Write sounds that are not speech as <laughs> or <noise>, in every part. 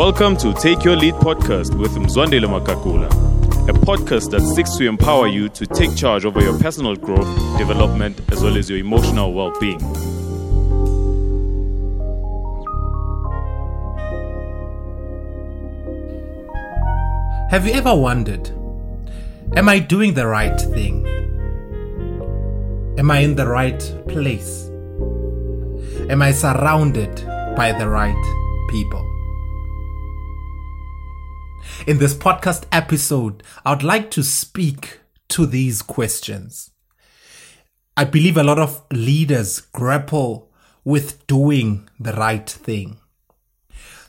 Welcome to Take Your Lead podcast with Mzwandile Magagula, a podcast that seeks to empower you to take charge over your personal growth, development, as well as your emotional well being. Have you ever wondered, am I doing the right thing? Am I in the right place? Am I surrounded by the right people? In this podcast episode, I would like to speak to these questions. I believe a lot of leaders grapple with doing the right thing.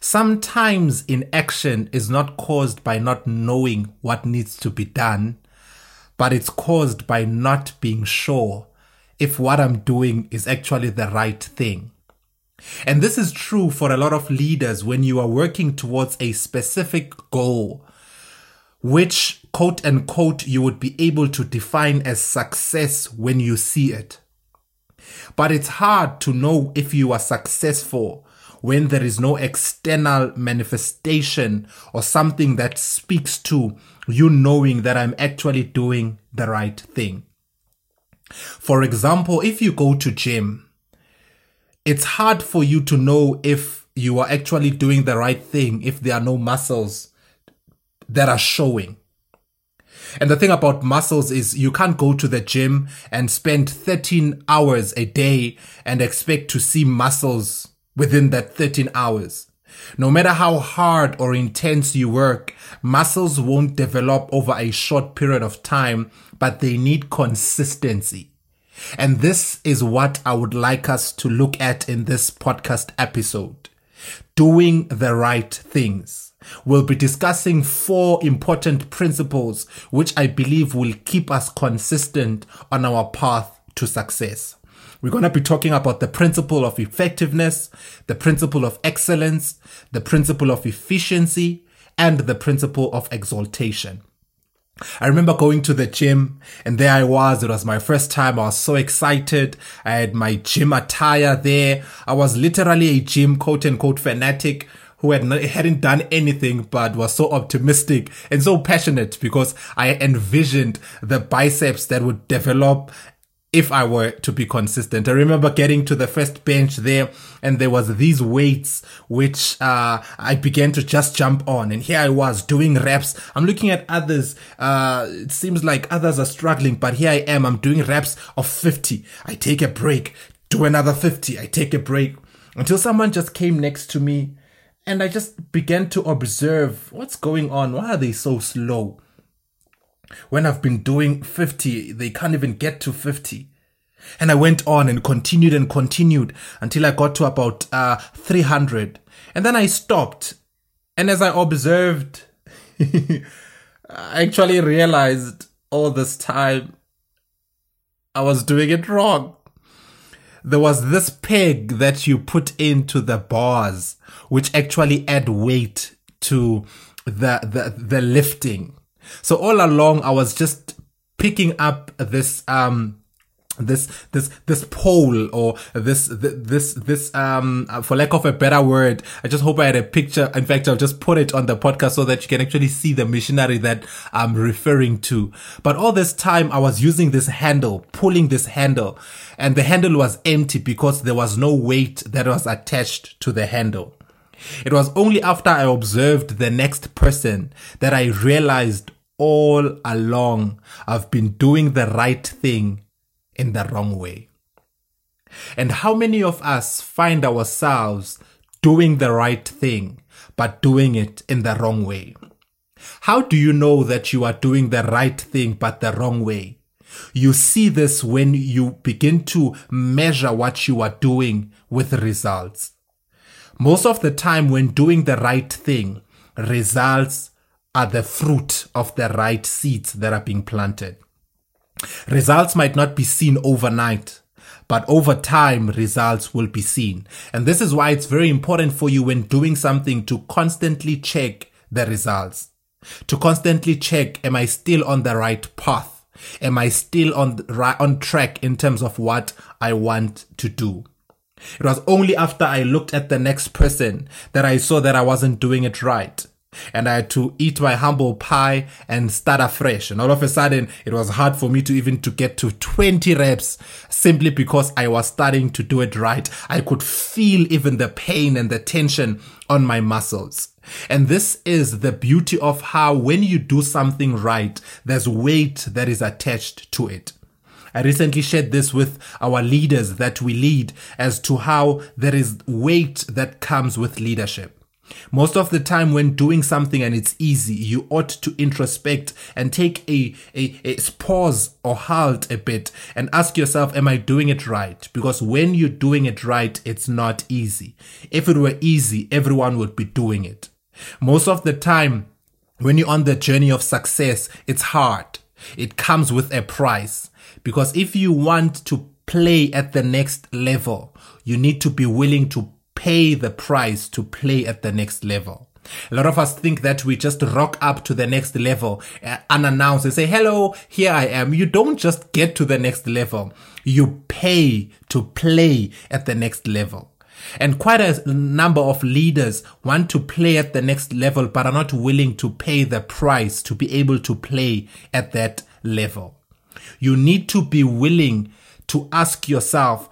Sometimes inaction is not caused by not knowing what needs to be done, but it's caused by not being sure if what I'm doing is actually the right thing. And this is true for a lot of leaders when you are working towards a specific goal, which quote unquote you would be able to define as success when you see it. But it's hard to know if you are successful when there is no external manifestation or something that speaks to you knowing that I'm actually doing the right thing. For example, if you go to gym, it's hard for you to know if you are actually doing the right thing if there are no muscles that are showing. And the thing about muscles is you can't go to the gym and spend 13 hours a day and expect to see muscles within that 13 hours. No matter how hard or intense you work, muscles won't develop over a short period of time, but they need consistency. And this is what I would like us to look at in this podcast episode. Doing the right things. We'll be discussing four important principles which I believe will keep us consistent on our path to success. We're going to be talking about the principle of effectiveness, the principle of excellence, the principle of efficiency, and the principle of exaltation. I remember going to the gym and there I was. It was my first time. I was so excited. I had my gym attire there. I was literally a gym quote unquote fanatic who had not, hadn't done anything but was so optimistic and so passionate because I envisioned the biceps that would develop if I were to be consistent. I remember getting to the first bench there and there was these weights which uh, I began to just jump on and here I was doing reps. I'm looking at others. Uh, it seems like others are struggling, but here I am. I'm doing reps of 50. I take a break, do another 50. I take a break until someone just came next to me and I just began to observe what's going on. Why are they so slow? When I've been doing 50, they can't even get to 50. And I went on and continued and continued until I got to about uh, 300. And then I stopped. And as I observed, <laughs> I actually realized all this time I was doing it wrong. There was this peg that you put into the bars, which actually add weight to the, the, the lifting. So all along, I was just picking up this, um, this this this pole or this this this um for lack of a better word i just hope i had a picture in fact i'll just put it on the podcast so that you can actually see the machinery that i'm referring to. But all this time i was using this handle pulling this handle and the handle was empty because there was no weight that was attached to the handle it was only after i observed the next person that i realized all along I've been doing the right thing in the wrong way. And how many of us find ourselves doing the right thing, but doing it in the wrong way? How do you know that you are doing the right thing, but the wrong way? You see this when you begin to measure what you are doing with results. Most of the time, when doing the right thing, results are the fruit of the right seeds that are being planted. Results might not be seen overnight, but over time, results will be seen. And this is why it's very important for you when doing something to constantly check the results. To constantly check, am I still on the right path? Am I still on, on track in terms of what I want to do? It was only after I looked at the next person that I saw that I wasn't doing it right. And I had to eat my humble pie and start afresh. And all of a sudden, it was hard for me to even to get to 20 reps simply because I was starting to do it right. I could feel even the pain and the tension on my muscles. And this is the beauty of how when you do something right, there's weight that is attached to it. I recently shared this with our leaders that we lead as to how there is weight that comes with leadership. Most of the time, when doing something and it's easy, you ought to introspect and take a, a, a, pause or halt a bit and ask yourself, Am I doing it right? Because when you're doing it right, it's not easy. If it were easy, everyone would be doing it. Most of the time, when you're on the journey of success, it's hard. It comes with a price. Because if you want to play at the next level, you need to be willing to pay the price to play at the next level. A lot of us think that we just rock up to the next level uh, unannounced and say, hello, here I am. You don't just get to the next level. You pay to play at the next level. And quite a number of leaders want to play at the next level, but are not willing to pay the price to be able to play at that level. You need to be willing to ask yourself,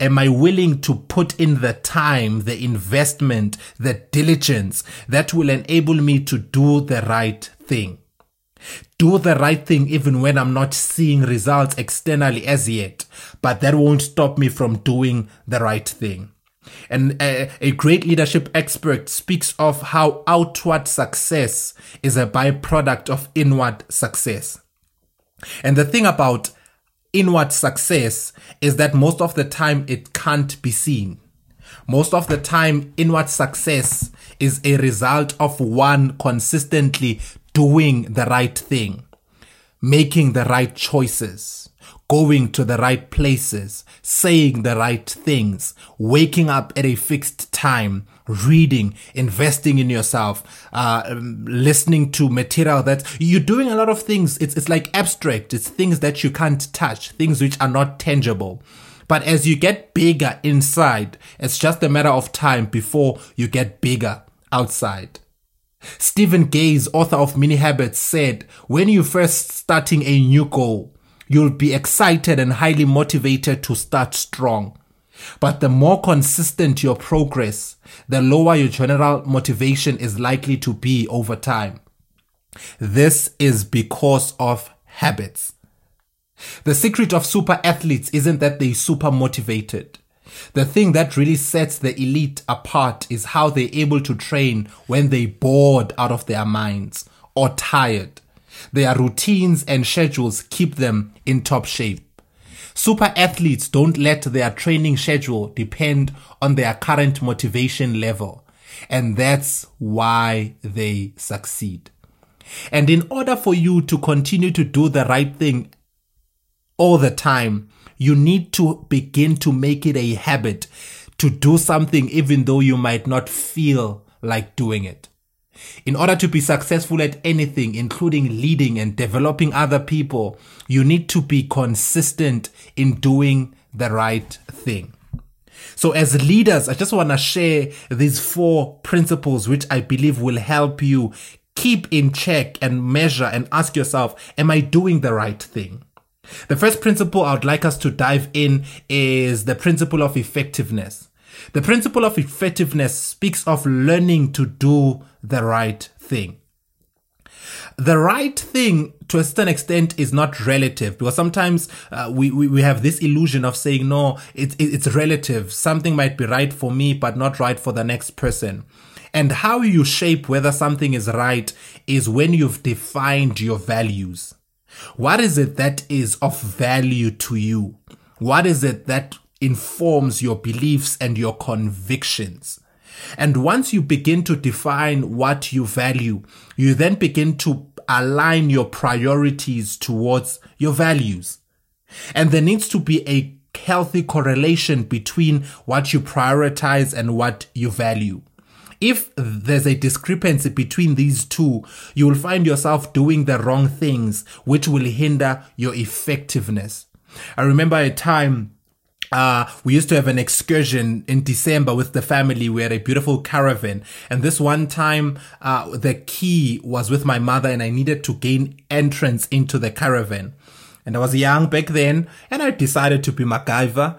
Am I willing to put in the time, the investment, the diligence that will enable me to do the right thing? Do the right thing even when I'm not seeing results externally as yet, but that won't stop me from doing the right thing. And a, a, great leadership expert speaks of how outward success is a byproduct of inward success. And the thing about inward success is that most of the time it can't be seen. Most of the time, inward success is a result of one consistently doing the right thing, making the right choices, going to the right places, saying the right things, waking up at a fixed time, reading, investing in yourself, uh, um, listening to material that you're doing a lot of things. It's, it's like abstract. It's things that you can't touch, things which are not tangible. But as you get bigger inside, it's just a matter of time before you get bigger outside. Stephen Guise, author of Mini Habits, said, when you're first starting a new goal, you'll be excited and highly motivated to start strong. But the more consistent your progress, the lower your general motivation is likely to be over time. This is because of habits. The secret of super athletes isn't that they're super motivated. The thing that really sets the elite apart is how they're able to train when they're bored out of their minds or tired. Their routines and schedules keep them in top shape. Super athletes don't let their training schedule depend on their current motivation level. And that's why they succeed. And in order for you to continue to do the right thing all the time, you need to begin to make it a habit to do something even though you might not feel like doing it. In order to be successful at anything, including leading and developing other people, you need to be consistent in doing the right thing. So as leaders, I just want to share these four principles which I believe will help you keep in check and measure and ask yourself, am I doing the right thing? The first principle I would like us to dive in is the principle of effectiveness. The principle of effectiveness speaks of learning to do the right thing. The right thing to a certain extent is not relative because sometimes uh, we, we, we have this illusion of saying, no, it, it, it's relative. Something might be right for me, but not right for the next person. And how you shape whether something is right is when you've defined your values. What is it that is of value to you? What is it that informs your beliefs and your convictions? And once you begin to define what you value, you then begin to align your priorities towards your values. And there needs to be a healthy correlation between what you prioritize and what you value. If there's a discrepancy between these two, you will find yourself doing the wrong things, which will hinder your effectiveness. I remember a time uh, we used to have an excursion in December with the family. We had a beautiful caravan. And this one time, uh, the key was with my mother and I needed to gain entrance into the caravan. And I was young back then and I decided to be MacGyver.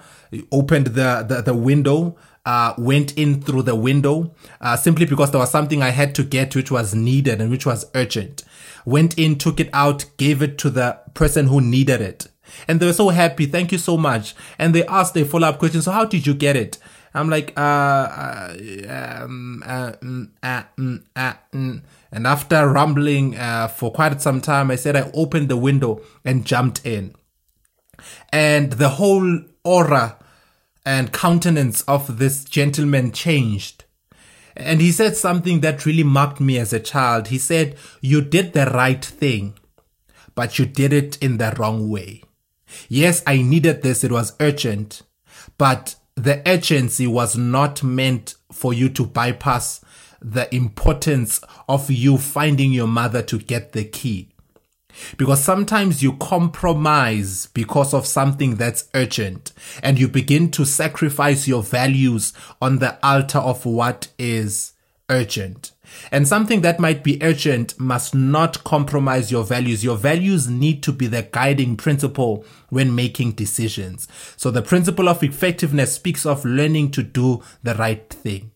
Opened the, the, the window, uh, went in through the window, uh, simply because there was something I had to get which was needed and which was urgent. Went in, took it out, gave it to the person who needed it and they were so happy. Thank you so much. And they asked a follow up question. So how did you get it? I'm like, uh, uh, um, uh, mm, uh, mm, uh, mm. and after rumbling uh, for quite some time, I said I opened the window and jumped in, and the whole aura and countenance of this gentleman changed. And he said something that really marked me as a child. He said, You did the right thing, but you did it in the wrong way. Yes, I needed this. It was urgent, but the urgency was not meant for you to bypass the importance of you finding your mother to get the key. Because sometimes you compromise because of something that's urgent and you begin to sacrifice your values on the altar of what is urgent. And something that might be urgent must not compromise your values. Your values need to be the guiding principle when making decisions. So the principle of effectiveness speaks of learning to do the right thing.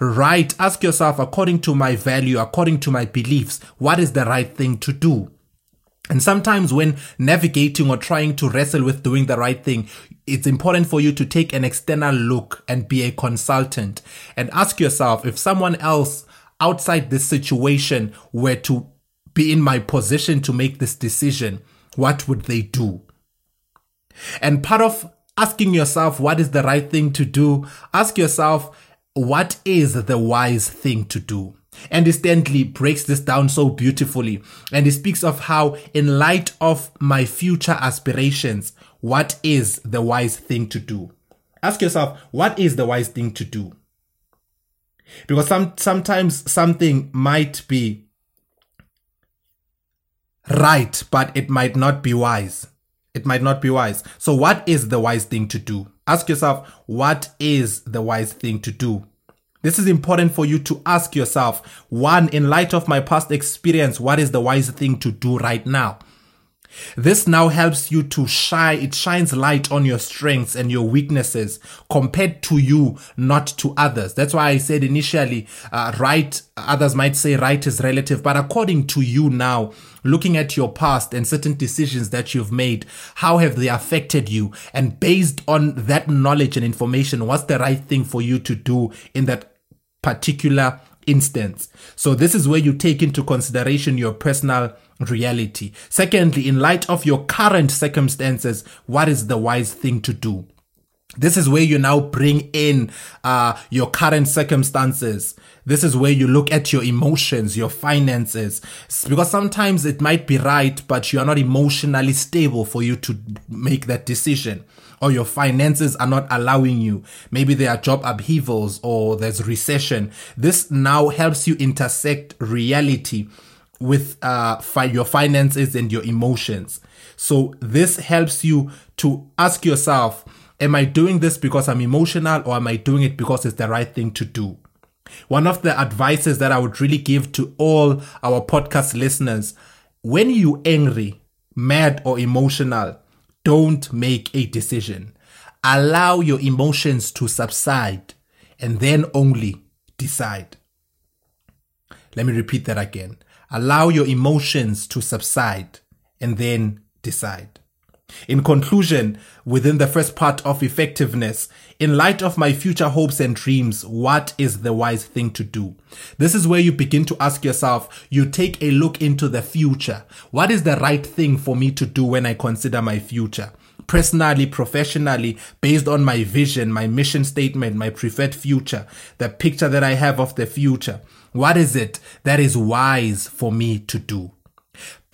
Right. Ask yourself, according to my value, according to my beliefs, what is the right thing to do? And sometimes when navigating or trying to wrestle with doing the right thing, it's important for you to take an external look and be a consultant and ask yourself if someone else outside this situation were to be in my position to make this decision, what would they do? And part of asking yourself what is the right thing to do, ask yourself what is the wise thing to do. Andy Stanley breaks this down so beautifully and he speaks of how, in light of my future aspirations, what is the wise thing to do? Ask yourself, what is the wise thing to do? Because some sometimes something might be right, but it might not be wise. It might not be wise. So what is the wise thing to do? Ask yourself, what is the wise thing to do? This is important for you to ask yourself. One, in light of my past experience, what is the wise thing to do right now? This now helps you to shine, it shines light on your strengths and your weaknesses compared to you, not to others. That's why I said initially, uh, right, others might say right is relative, but according to you now, looking at your past and certain decisions that you've made, how have they affected you? And based on that knowledge and information, what's the right thing for you to do in that particular instance? So this is where you take into consideration your personal reality. Secondly, in light of your current circumstances, what is the wise thing to do? This is where you now bring in uh, your current circumstances. This is where you look at your emotions, your finances, because sometimes it might be right, but you are not emotionally stable for you to make that decision, or your finances are not allowing you. Maybe there are job upheavals or there's recession. This now helps you intersect reality with uh, fi- your finances and your emotions. So this helps you to ask yourself, am I doing this because I'm emotional or am I doing it because it's the right thing to do? One of the advices that I would really give to all our podcast listeners, when you angry, mad or emotional, don't make a decision. Allow your emotions to subside and then only decide. Let me repeat that again. Allow your emotions to subside and then decide. In conclusion, within the first part of effectiveness, in light of my future hopes and dreams, what is the wise thing to do? This is where you begin to ask yourself, you take a look into the future. What is the right thing for me to do when I consider my future? personally, professionally, based on my vision, my mission statement, my preferred future, the picture that I have of the future. What is it that is wise for me to do?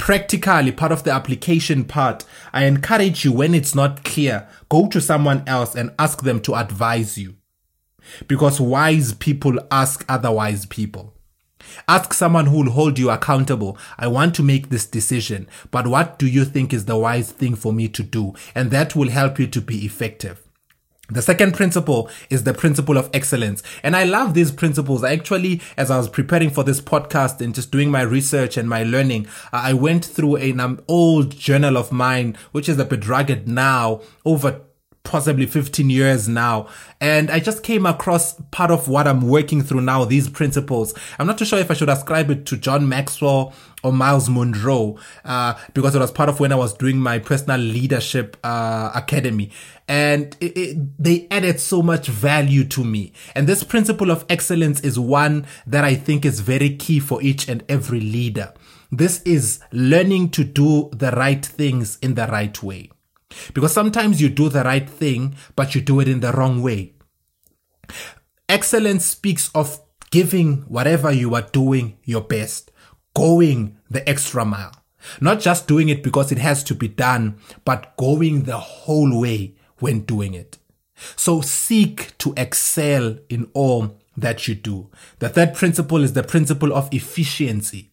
Practically, part of the application part, I encourage you when it's not clear, go to someone else and ask them to advise you. Because wise people ask other wise people. Ask someone who will hold you accountable. I want to make this decision, but what do you think is the wise thing for me to do? And that will help you to be effective. The second principle is the principle of excellence. And I love these principles. Actually, as I was preparing for this podcast and just doing my research and my learning, uh, I went through an old journal of mine, which is a bit now, over possibly 15 years now. And I just came across part of what I'm working through now, these principles. I'm not too sure if I should ascribe it to John Maxwell or Myles Munroe, uh, because it was part of when I was doing my personal leadership, uh, academy. And it, it, they added so much value to me. And this principle of excellence is one that I think is very key for each and every leader. This is learning to do the right things in the right way. Because sometimes you do the right thing, but you do it in the wrong way. Excellence speaks of giving whatever you are doing your best, going the extra mile. Not just doing it because it has to be done, but going the whole way when doing it. So seek to excel in all that you do. The third principle is the principle of efficiency.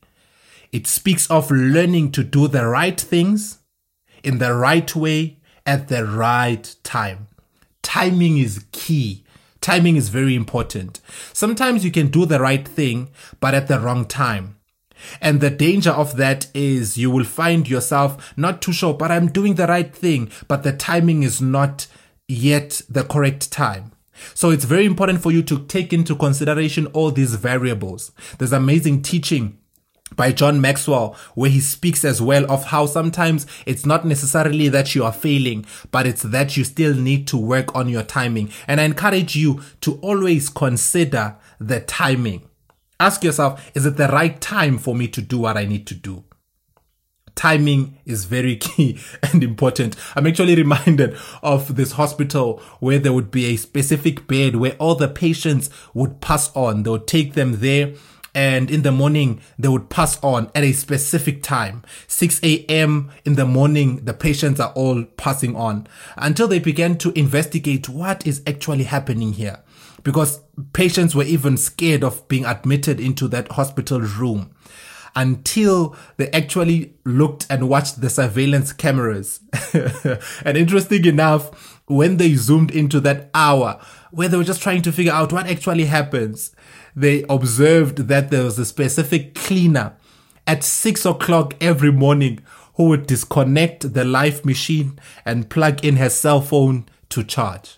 It speaks of learning to do the right things in the right way at the right time. Timing is key. Timing is very important. Sometimes you can do the right thing, but at the wrong time. And the danger of that is you will find yourself not too sure, but I'm doing the right thing, but the timing is not yet the correct time. So it's very important for you to take into consideration all these variables. There's amazing teaching by John Maxwell, where he speaks as well of how sometimes it's not necessarily that you are failing, but it's that you still need to work on your timing. And I encourage you to always consider the timing. Ask yourself, is it the right time for me to do what I need to do? Timing is very <laughs> key and important. I'm actually reminded of this hospital where there would be a specific bed where all the patients would pass on. They would take them there and in the morning they would pass on at a specific time 6 a.m in the morning the patients are all passing on until they began to investigate what is actually happening here because patients were even scared of being admitted into that hospital room until they actually looked and watched the surveillance cameras. <laughs> and interesting enough, when they zoomed into that hour where they were just trying to figure out what actually happens, they observed that there was a specific cleaner at six o'clock every morning who would disconnect the life machine and plug in her cell phone to charge.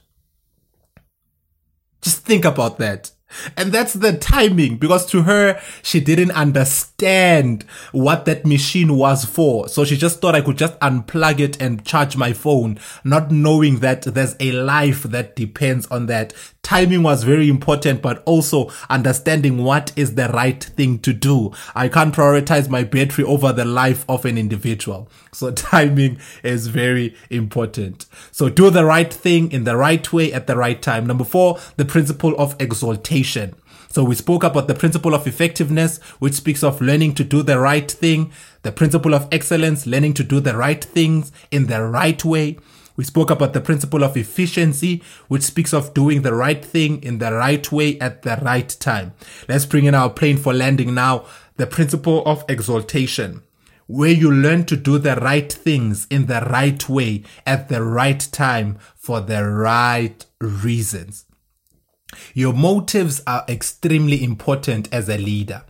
Just think about that. And that's the timing because to her, she didn't understand what that machine was for. So she just thought I could just unplug it and charge my phone, not knowing that there's a life that depends on that. Timing was very important, but also understanding what is the right thing to do. I can't prioritize my battery over the life of an individual. So <laughs> timing is very important. So do the right thing in the right way at the right time. Number four, the principle of exaltation. So we spoke about the principle of effectiveness, which speaks of learning to do the right thing. The principle of excellence, learning to do the right things in the right way. We spoke about the principle of efficiency, which speaks of doing the right thing in the right way at the right time. Let's bring in our plane for landing now. The principle of exaltation where you learn to do the right things in the right way at the right time for the right reasons. Your motives are extremely important as a leader.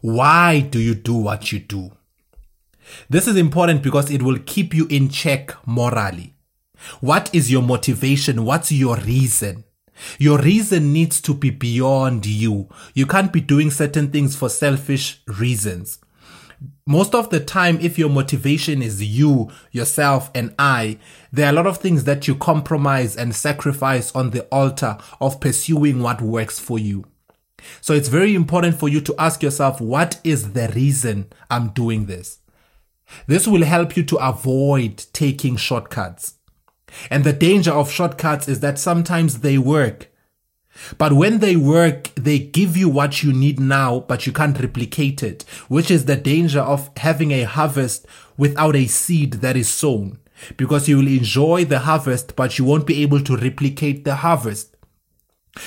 Why do you do what you do? This is important because it will keep you in check morally. What is your motivation? What's your reason? Your reason needs to be beyond you. You can't be doing certain things for selfish reasons most of the time, if your motivation is you, yourself, and I, there are a lot of things that you compromise and sacrifice on the altar of pursuing what works for you. So it's very important for you to ask yourself, what is the reason I'm doing this? This will help you to avoid taking shortcuts. And the danger of shortcuts is that sometimes they work, but when they work, they give you what you need now, but you can't replicate it, which is the danger of having a harvest without a seed that is sown. Because you will enjoy the harvest, but you won't be able to replicate the harvest.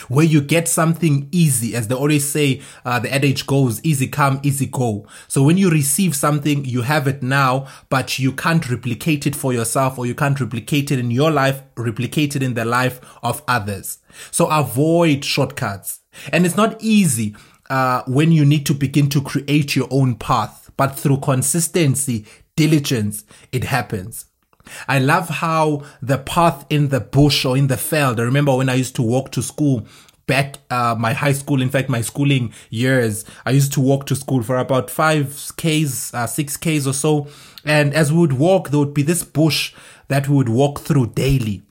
Where you get something easy, as they always say, uh, the adage goes, easy come, easy go. So when you receive something, you have it now, but you can't replicate it for yourself or you can't replicate it in your life, replicate it in the life of others. So avoid shortcuts. And it's not easy, uh, when you need to begin to create your own path, but through consistency, diligence, it happens. I love how the path in the bush or in the field. I remember when I used to walk to school back uh, my high school in fact my schooling years i used to walk to school for about 5 k's uh, 6 k's or so and as we would walk there would be this bush that we would walk through daily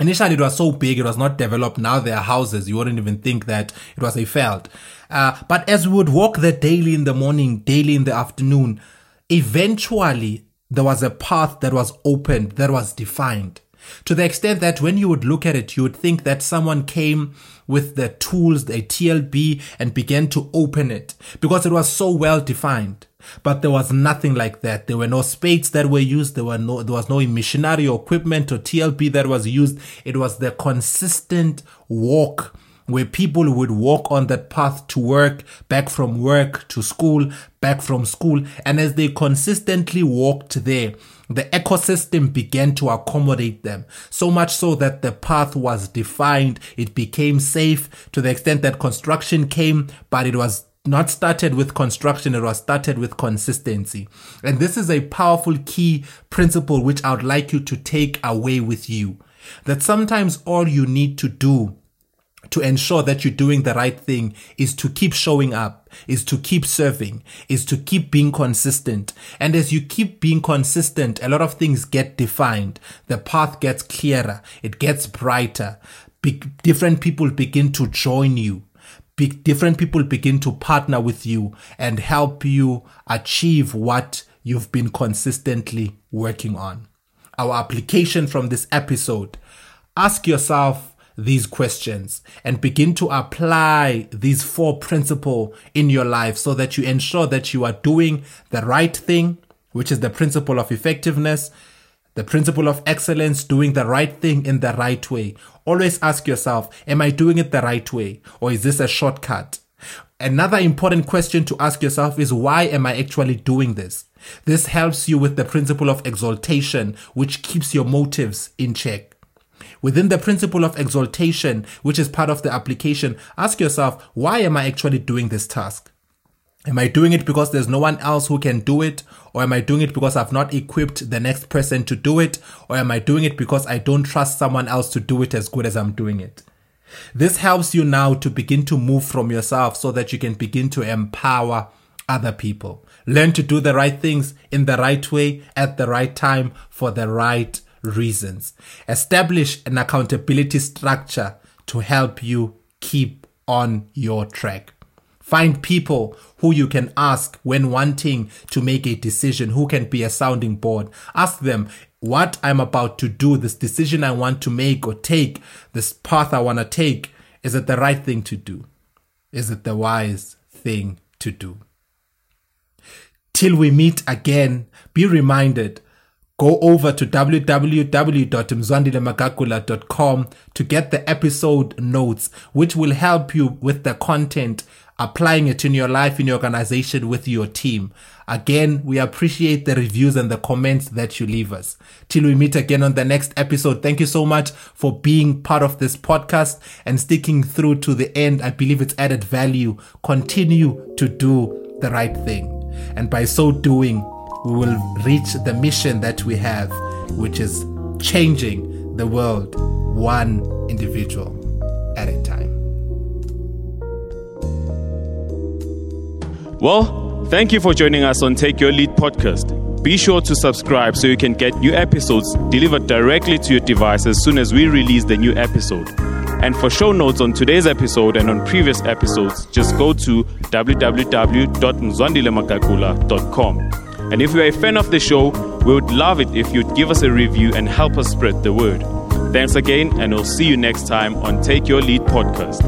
Initially, it was so big, it was not developed. Now there are houses. You wouldn't even think that it was a field. Uh, but as we would walk there daily in the morning, daily in the afternoon, eventually there was a path that was opened, that was defined. To the extent that when you would look at it, you would think that someone came with the tools, the TLB, and began to open it because it was so well defined. But there was nothing like that. There were no spades that were used. There were no, there was no or equipment or TLB that was used. It was the consistent walk where people would walk on that path to work, back from work to school, back from school. And as they consistently walked there, the ecosystem began to accommodate them. So much so that the path was defined. It became safe to the extent that construction came, but it was not started with construction, it was started with consistency. And this is a powerful key principle which I would like you to take away with you. That sometimes all you need to do to ensure that you're doing the right thing is to keep showing up, is to keep serving, is to keep being consistent. And as you keep being consistent, a lot of things get defined. The path gets clearer. It gets brighter. Be- different people begin to join you. Be- different people begin to partner with you and help you achieve what you've been consistently working on. Our application from this episode. Ask yourself, these questions and begin to apply these four principles in your life so that you ensure that you are doing the right thing, which is the principle of effectiveness, the principle of excellence, doing the right thing in the right way. Always ask yourself, am I doing it the right way or is this a shortcut? Another important question to ask yourself is why am I actually doing this? This helps you with the principle of exaltation, which keeps your motives in check. Within the principle of exaltation, which is part of the application, ask yourself, why am I actually doing this task? Am I doing it because there's no one else who can do it? Or am I doing it because I've not equipped the next person to do it? Or am I doing it because I don't trust someone else to do it as good as I'm doing it? This helps you now to begin to move from yourself so that you can begin to empower other people. Learn to do the right things in the right way at the right time for the right reasons. Establish an accountability structure to help you keep on your track. Find people who you can ask when wanting to make a decision, who can be a sounding board. Ask them what I'm about to do, this decision I want to make or take, this path I want to take. Is it the right thing to do? Is it the wise thing to do? Till we meet again, be reminded go over to www.mzwandilemagagula.com to get the episode notes, which will help you with the content, applying it in your life, in your organization, with your team. Again, we appreciate the reviews and the comments that you leave us. Till we meet again on the next episode, thank you so much for being part of this podcast and sticking through to the end. I believe it's added value. Continue to do the right thing. And by so doing, we will reach the mission that we have, which is changing the world one individual at a time. Well, thank you for joining us on Take Your Lead podcast. Be sure to subscribe so you can get new episodes delivered directly to your device as soon as we release the new episode. And for show notes on today's episode and on previous episodes, just go to www.mzwandilemagagula.com. And if you're a fan of the show, we would love it if you'd give us a review and help us spread the word. Thanks again, and we'll see you next time on Take Your Lead podcast.